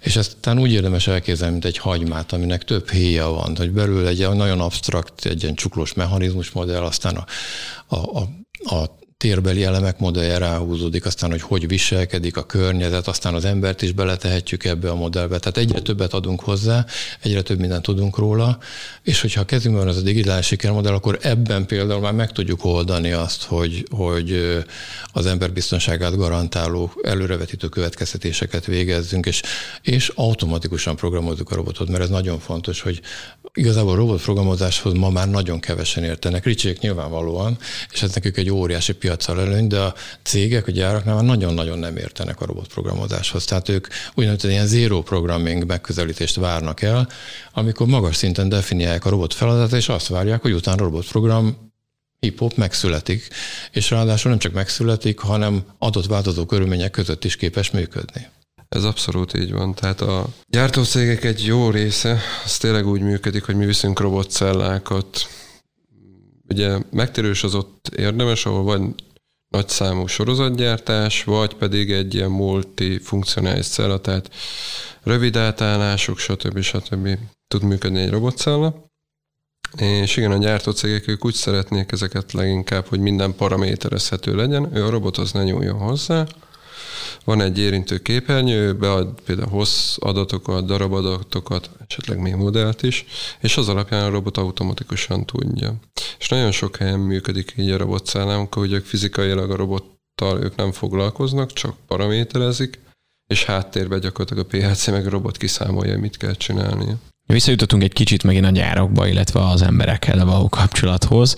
és ezt talán úgy érdemes elképzelni, mint egy hagymát, aminek több héja van, hogy belül egy nagyon absztrakt, egy ilyen csuklós mechanizmus modell, aztán a, a, a, a térbeli elemek modellje ráhúzódik, aztán, hogy hogy viselkedik a környezet, aztán az embert is beletehetjük ebbe a modellbe. Tehát egyre többet adunk hozzá, egyre több mindent tudunk róla, és hogyha a kezünkben ez a digitális sikermodell, akkor ebben például már meg tudjuk oldani azt, hogy, hogy az ember biztonságát garantáló, előrevetítő következtetéseket végezzünk, és, és automatikusan programozzuk a robotot, mert ez nagyon fontos, hogy igazából robotprogramozáshoz ma már nagyon kevesen értenek. Ricsék nyilvánvalóan, és ez nekük egy óriási piacsal előny, de a cégek, a gyáraknál már nagyon-nagyon nem értenek a robotprogramozáshoz. Tehát ők úgynevezett ilyen zero programming megközelítést várnak el, amikor magas szinten definiálják a robot feladatát, és azt várják, hogy utána robotprogram hip-hop megszületik, és ráadásul nem csak megszületik, hanem adott változó körülmények között is képes működni. Ez abszolút így van. Tehát a gyártócégek egy jó része, az tényleg úgy működik, hogy mi viszünk robotcellákat. Ugye megtérős az ott érdemes, ahol vagy nagy számú sorozatgyártás, vagy pedig egy ilyen multifunkcionális cella, tehát rövid átállások, stb. stb. tud működni egy robotcella. És igen, a gyártócégek ők úgy szeretnék ezeket leginkább, hogy minden paraméterezhető legyen, ő a robothoz ne nyúljon hozzá, van egy érintő képernyő, bead például hossz adatokat, darabadatokat, esetleg még modellt is, és az alapján a robot automatikusan tudja. És nagyon sok helyen működik így a robotszállánk, hogy ők fizikailag a robottal ők nem foglalkoznak, csak paraméterezik, és háttérben gyakorlatilag a PLC meg a robot kiszámolja, mit kell csinálnia. Visszajutottunk egy kicsit megint a gyárakba, illetve az emberekkel való kapcsolathoz.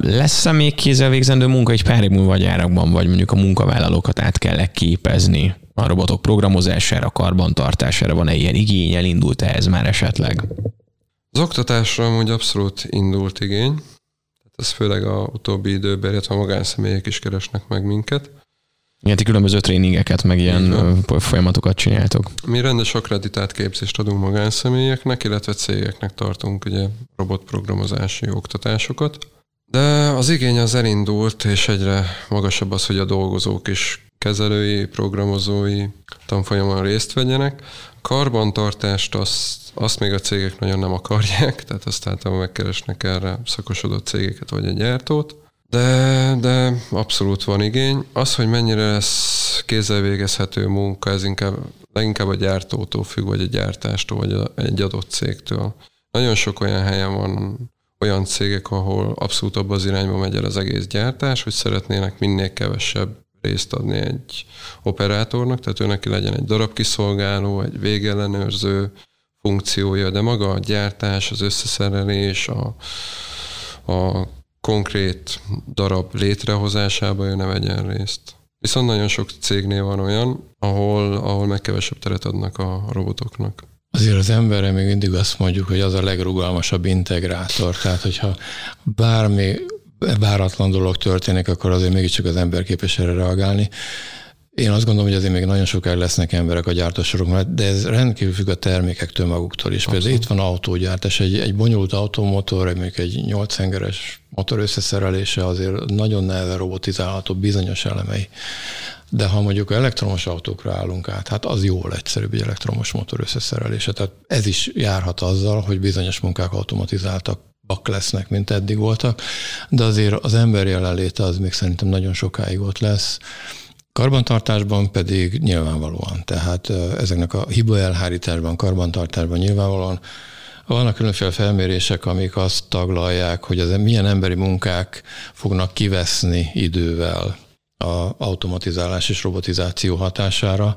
Lesz-e még kézzel végzendő munka egy pár év múlva a gyárakban, vagy mondjuk a munkavállalókat át kell képezni a robotok programozására, karbantartására? Van-e ilyen igény? Elindult -e ez már esetleg? Az oktatásra amúgy abszolút indult igény. Ez főleg a utóbbi időben, illetve a magánszemélyek is keresnek meg minket. Igen, ti különböző tréningeket, meg ilyen folyamatokat csináltok. Mi rendes akreditált képzést adunk magánszemélyeknek, illetve cégeknek tartunk ugye robotprogramozási oktatásokat. De az igény az elindult, és egyre magasabb az, hogy a dolgozók is kezelői, programozói tanfolyamon részt vegyenek. Karbantartást azt, azt még a cégek nagyon nem akarják, <laughs> tehát azt általában megkeresnek erre szakosodott cégeket vagy egy gyártót. De, de abszolút van igény. Az, hogy mennyire lesz kézzel végezhető munka, ez inkább, leginkább a gyártótól függ, vagy a gyártástól, vagy a, egy adott cégtől. Nagyon sok olyan helyen van olyan cégek, ahol abszolút abban az irányba megy el az egész gyártás, hogy szeretnének minél kevesebb részt adni egy operátornak, tehát ő neki legyen egy darab kiszolgáló, egy végellenőrző funkciója, de maga a gyártás, az összeszerelés, a, a konkrét darab létrehozásában ő ne vegyen részt. Viszont nagyon sok cégnél van olyan, ahol, ahol meg kevesebb teret adnak a robotoknak. Azért az emberre még mindig azt mondjuk, hogy az a legrugalmasabb integrátor. Tehát, hogyha bármi váratlan dolog történik, akkor azért mégiscsak az ember képes erre reagálni. Én azt gondolom, hogy azért még nagyon sokáig lesznek emberek a gyártósorokban, de ez rendkívül függ a termékektől maguktól is. Abszolút. Például itt van autógyártás, egy, egy bonyolult automotor, mondjuk egy 8 hengeres motor összeszerelése azért nagyon nehezen robotizálható bizonyos elemei. De ha mondjuk elektromos autókra állunk át, hát az jól egyszerűbb egy elektromos motor összeszerelése. Tehát ez is járhat azzal, hogy bizonyos munkák automatizáltak bak lesznek, mint eddig voltak, de azért az ember jelenléte az még szerintem nagyon sokáig ott lesz. Karbantartásban pedig nyilvánvalóan, tehát ezeknek a hiba elhárításban, karbantartásban nyilvánvalóan vannak különféle felmérések, amik azt taglalják, hogy az milyen emberi munkák fognak kiveszni idővel a automatizálás és robotizáció hatására.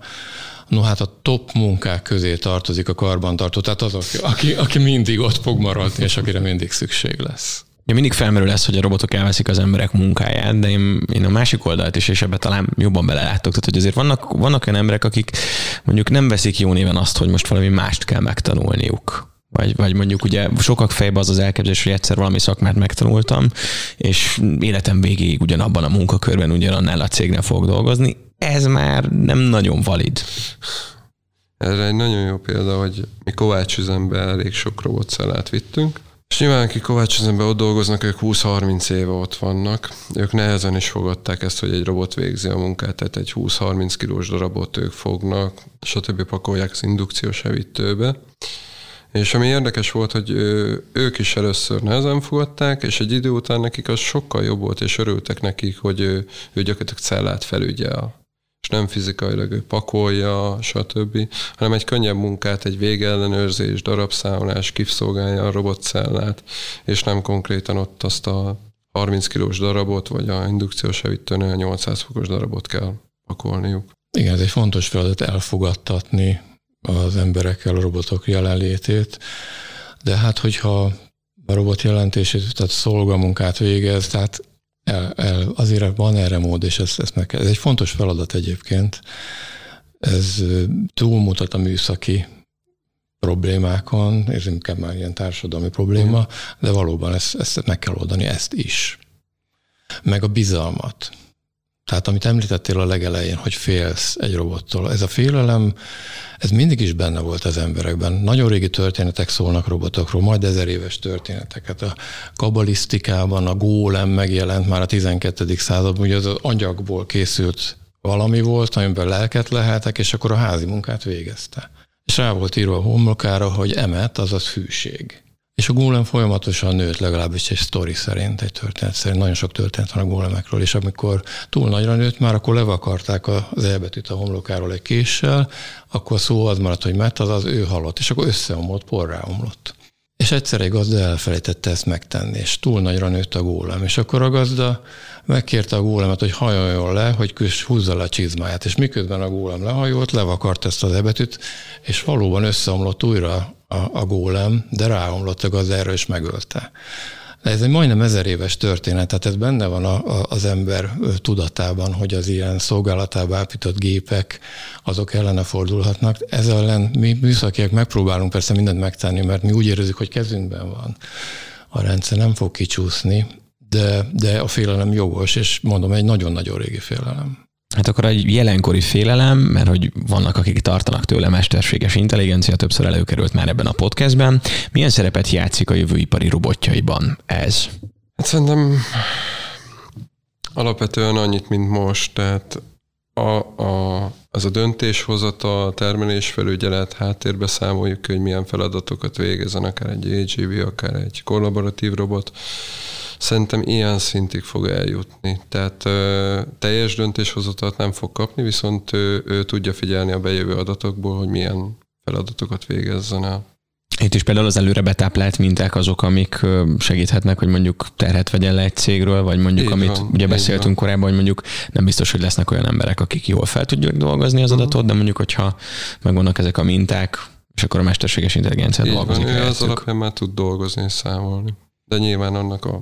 No hát a top munkák közé tartozik a karbantartó, tehát az, aki, aki mindig ott fog maradni, és akire mindig szükség lesz. Ja, mindig felmerül ez, hogy a robotok elveszik az emberek munkáját, de én, én a másik oldalt is, és ebbe talán jobban belelátok. Tehát, hogy azért vannak, vannak olyan emberek, akik mondjuk nem veszik jó néven azt, hogy most valami mást kell megtanulniuk. Vagy, vagy mondjuk ugye sokak fejben az az elképzelés, hogy egyszer valami szakmát megtanultam, és életem végéig ugyanabban a munkakörben ugyanannál a cégnél fog dolgozni. Ez már nem nagyon valid. Erre egy nagyon jó példa, hogy mi Kovács üzemben elég sok robotszellát vittünk, és nyilván, akik Kovács üzemben ott dolgoznak, ők 20-30 éve ott vannak. Ők nehezen is fogadták ezt, hogy egy robot végzi a munkát, tehát egy 20-30 kilós darabot ők fognak, stb. pakolják az indukciós evítőbe. És ami érdekes volt, hogy ők is először nehezen fogadták, és egy idő után nekik az sokkal jobb volt, és örültek nekik, hogy ő, ő gyakorlatilag cellát felügyel és nem fizikailag ő pakolja, stb., hanem egy könnyebb munkát, egy végellenőrzés, darabszámolás, kifszolgálja a robotcellát, és nem konkrétan ott azt a 30 kilós darabot, vagy a indukciós evítőnél 800 fokos darabot kell pakolniuk. Igen, ez egy fontos feladat elfogadtatni az emberekkel a robotok jelenlétét, de hát hogyha a robot jelentését, tehát szolgamunkát végez, tehát el, el, azért van erre mód, és ezt, ezt meg kell. Ez egy fontos feladat egyébként. Ez túlmutat a műszaki problémákon, és inkább már ilyen társadalmi probléma, de valóban ezt, ezt meg kell oldani, ezt is. Meg a bizalmat. Tehát amit említettél a legelején, hogy félsz egy robottól, ez a félelem, ez mindig is benne volt az emberekben. Nagyon régi történetek szólnak robotokról, majd ezer éves történeteket. A kabalisztikában a gólem megjelent már a 12. században, ugye az, anyagból készült valami volt, amiben lelket lehetek, és akkor a házi munkát végezte. És rá volt írva a homlokára, hogy emet, azaz hűség. És a gólem folyamatosan nőtt, legalábbis egy sztori szerint, egy történet szerint. Nagyon sok történet van a gólemekről, és amikor túl nagyra nőtt már, akkor levakarták az elbetűt a homlokáról egy késsel, akkor szó az maradt, hogy mert az az ő halott, és akkor összeomlott, porrá omlott. És egyszer egy gazda elfelejtette ezt megtenni, és túl nagyra nőtt a gólem. És akkor a gazda megkérte a gólemet, hogy hajoljon le, hogy küss, húzza le a csizmáját. És miközben a gólem lehajolt, levakart ezt az ebetűt, és valóban összeomlott újra a, a gólem, de ráomlott a gazdára, és megölte. Ez egy majdnem ezer éves történet, tehát ez benne van a, a, az ember tudatában, hogy az ilyen szolgálatába állított gépek, azok ellene fordulhatnak. Ez ellen mi műszakiak megpróbálunk persze mindent megtenni, mert mi úgy érezzük, hogy kezünkben van. A rendszer nem fog kicsúszni, de, de a félelem jogos, és mondom, egy nagyon-nagyon régi félelem. Hát akkor egy jelenkori félelem, mert hogy vannak, akik tartanak tőle mesterséges intelligencia, többször előkerült már ebben a podcastben. Milyen szerepet játszik a jövőipari robotjaiban ez? Hát szerintem alapvetően annyit, mint most, tehát a, a, az a döntéshozata, a termelésfelügyelet, háttérbe számoljuk, hogy milyen feladatokat végezen, akár egy AGV, akár egy kollaboratív robot, Szerintem ilyen szintig fog eljutni. Tehát ö, teljes döntéshozatat nem fog kapni, viszont ő, ő tudja figyelni a bejövő adatokból, hogy milyen feladatokat végezzen el. Itt is például az előre betáplált minták azok, amik segíthetnek, hogy mondjuk terhet vegyen le egy cégről, vagy mondjuk, így amit van, ugye beszéltünk van. korábban, hogy mondjuk nem biztos, hogy lesznek olyan emberek, akik jól fel tudják dolgozni az mhm. adatot, de mondjuk, hogyha megvannak ezek a minták, és akkor a mesterséges intelligencia dolgozik. Van, ő az alapján már tud dolgozni és számolni. De nyilván annak a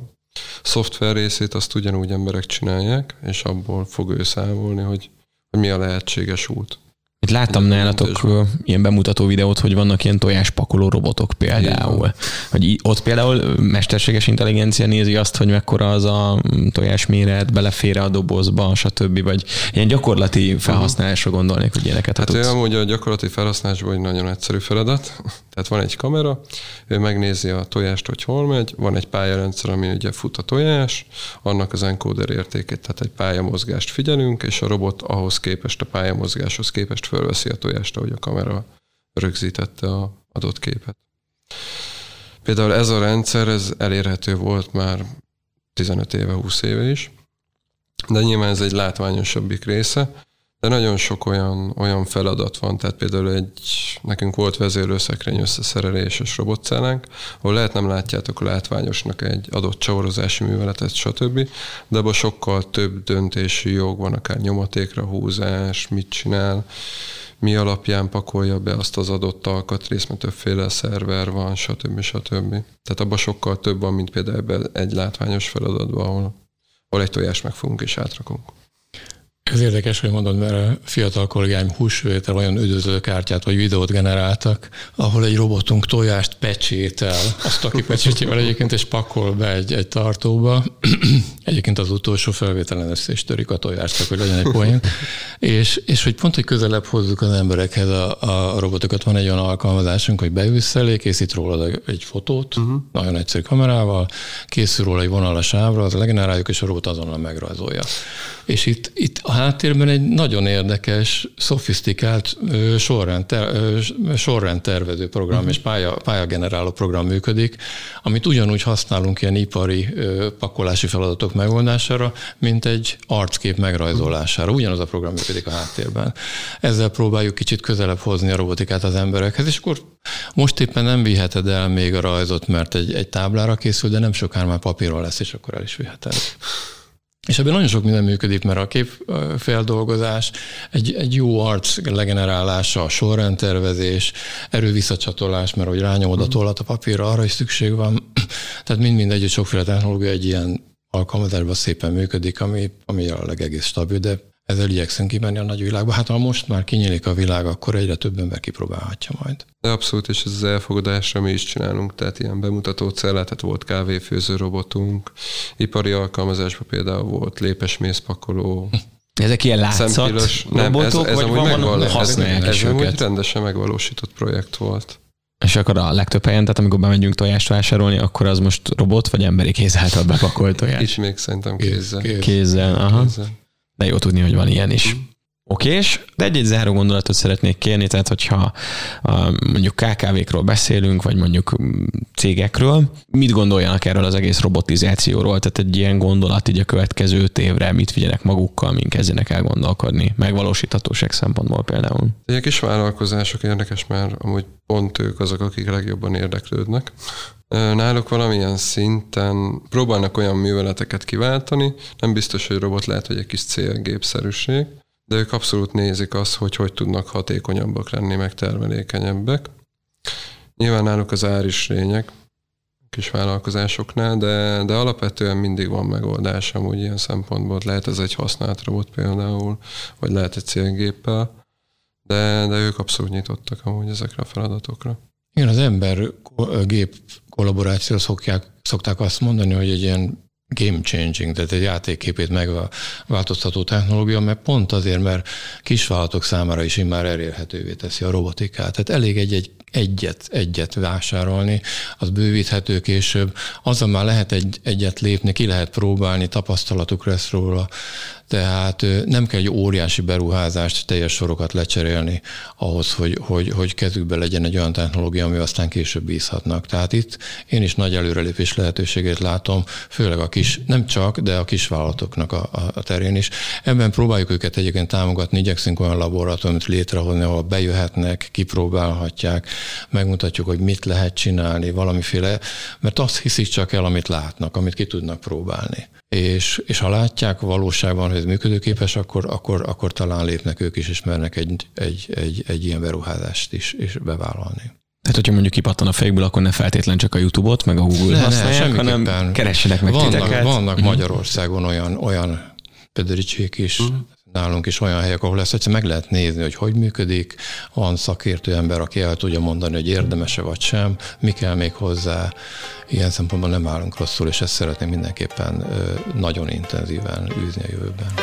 szoftver részét azt ugyanúgy emberek csinálják, és abból fog ő számolni, hogy, hogy mi a lehetséges út. Itt láttam nálatok ilyen bemutató videót, hogy vannak ilyen tojáspakoló robotok például. Hogy ott például mesterséges intelligencia nézi azt, hogy mekkora az a tojás méret, belefér a dobozba, stb. Vagy ilyen gyakorlati felhasználásra gondolnék, hogy ilyeneket Hát ő amúgy a gyakorlati felhasználásban egy nagyon egyszerű feladat. Tehát van egy kamera, ő megnézi a tojást, hogy hol megy, van egy pályarendszer, ami ugye fut a tojás, annak az encoder értékét, tehát egy pályamozgást figyelünk, és a robot ahhoz képest, a pályamozgáshoz képest fölveszi a tojást, ahogy a kamera rögzítette a adott képet. Például ez a rendszer, ez elérhető volt már 15 éve, 20 éve is, de nyilván ez egy látványosabbik része, de nagyon sok olyan, olyan feladat van, tehát például egy, nekünk volt vezérlőszekrény összeszereléses robotcellánk, ahol lehet nem látjátok a látványosnak egy adott csavarozási műveletet, stb. De abban sokkal több döntési jog van, akár nyomatékra húzás, mit csinál, mi alapján pakolja be azt az adott alkatrészt, mert többféle szerver van, stb. stb. Tehát abban sokkal több van, mint például egy látványos feladatban, ahol, ahol egy tojást megfogunk és átrakunk. Ez érdekes, hogy mondod, mert a fiatal kollégáim húsvétel olyan üdvözlő kártyát vagy videót generáltak, ahol egy robotunk tojást pecsétel, azt aki pecsétjével egyébként, és pakol be egy, egy tartóba. <clears throat> egyébként az utolsó felvételen össze is törik a tojást, csak hogy legyen egy poén. és, és hogy pont, hogy közelebb hozzuk az emberekhez a, a robotokat, van egy olyan alkalmazásunk, hogy beülsz elé, készít róla egy fotót, uh-huh. nagyon egyszerű kamerával, készül róla egy vonalas ávra, az legeneráljuk, és a robot azonnal megrajzolja. És itt, itt háttérben egy nagyon érdekes, szofisztikált sorrend, ter, sorrend tervező program uh-huh. és pálya, pályageneráló program működik, amit ugyanúgy használunk ilyen ipari pakolási feladatok megoldására, mint egy arckép megrajzolására. Ugyanaz a program működik a háttérben. Ezzel próbáljuk kicsit közelebb hozni a robotikát az emberekhez, és akkor most éppen nem viheted el még a rajzot, mert egy, egy táblára készül, de nem sokára már papíron lesz, és akkor el is viheted. És ebben nagyon sok minden működik, mert a képfeldolgozás, egy, egy jó arc legenerálása, a sorrendtervezés, erővisszacsatolás, mert hogy rányomod a mhm. tollat a papírra, arra is szükség van. <clears throat> Tehát mind-mind egy sokféle technológia egy ilyen alkalmazásban szépen működik, ami, ami jelenleg egész stabil, de ezzel igyekszünk kimenni a nagy világba. Hát ha most már kinyílik a világ, akkor egyre több ember kipróbálhatja majd. De abszolút, és ez az elfogadásra mi is csinálunk, tehát ilyen bemutató cellát, tehát volt kávéfőző robotunk, ipari alkalmazásban például volt lépesmészpakoló, <laughs> ezek ilyen látszat nem, ez, ez vagy van, megvaló, használják ez, ez őket? rendesen megvalósított projekt volt. És akkor a legtöbb helyen, tehát amikor bemegyünk tojást vásárolni, akkor az most robot vagy emberi kéz által bepakolt tojás? Itt még szerintem kézzel. Kézzel, kézzel aha. Kézzel. De jó tudni, hogy van ilyen is. Okés, de egy-egy záró gondolatot szeretnék kérni, tehát hogyha mondjuk KKV-król beszélünk, vagy mondjuk cégekről, mit gondoljanak erről az egész robotizációról? Tehát egy ilyen gondolat így a következő öt évre, mit vigyenek magukkal, mint kezdjenek el gondolkodni, megvalósíthatóság szempontból például. Ilyen kis vállalkozások érdekes, mert amúgy pont ők azok, akik legjobban érdeklődnek. Náluk valamilyen szinten próbálnak olyan műveleteket kiváltani, nem biztos, hogy robot lehet, hogy egy kis célgépszerűség, de ők abszolút nézik azt, hogy hogy tudnak hatékonyabbak lenni, meg termelékenyebbek. Nyilván náluk az ár is lényeg, kis vállalkozásoknál, de, de alapvetően mindig van megoldás amúgy ilyen szempontból. Lehet ez egy használt robot például, vagy lehet egy célgéppel, de, de ők abszolút nyitottak amúgy ezekre a feladatokra. Igen, az ember-gép kollaborációra szokják, szokták azt mondani, hogy egy ilyen game changing, tehát egy játékképét megváltoztató technológia, mert pont azért, mert kisvállalatok számára is már elérhetővé teszi a robotikát. Tehát elég egy-egy egyet, egyet vásárolni, az bővíthető később, azzal már lehet egy, egyet lépni, ki lehet próbálni, tapasztalatuk lesz róla, tehát nem kell egy óriási beruházást, teljes sorokat lecserélni ahhoz, hogy, hogy, hogy kezükbe legyen egy olyan technológia, ami aztán később bízhatnak. Tehát itt én is nagy előrelépés lehetőségét látom, főleg a kis, nem csak, de a kis vállalatoknak a, a terén is. Ebben próbáljuk őket egyébként támogatni, igyekszünk olyan laboratóriumot létrehozni, ahol bejöhetnek, kipróbálhatják, megmutatjuk, hogy mit lehet csinálni, valamiféle, mert azt hiszik csak el, amit látnak, amit ki tudnak próbálni és, és ha látják valóságban, hogy ez működőképes, akkor, akkor, akkor talán lépnek ők is, és mernek egy, egy, egy, egy ilyen beruházást is, is bevállalni. Tehát, hogyha mondjuk kipattan a fejükből, akkor ne feltétlen csak a YouTube-ot, meg a Google-t használják, ne, hanem keressenek meg vannak, titeket. Vannak uh-huh. Magyarországon olyan, olyan pedericsék is, uh-huh nálunk is olyan helyek, ahol ezt egyszerűen meg lehet nézni, hogy hogy működik, van szakértő ember, aki el tudja mondani, hogy érdemese vagy sem, mi kell még hozzá. Ilyen szempontból nem állunk rosszul, és ezt szeretném mindenképpen nagyon intenzíven űzni a jövőben.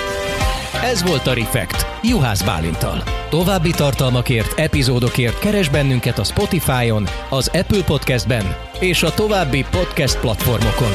Ez volt a Refekt, Juhász Bálintal. További tartalmakért, epizódokért keres bennünket a Spotify-on, az Apple Podcast-ben és a további podcast platformokon.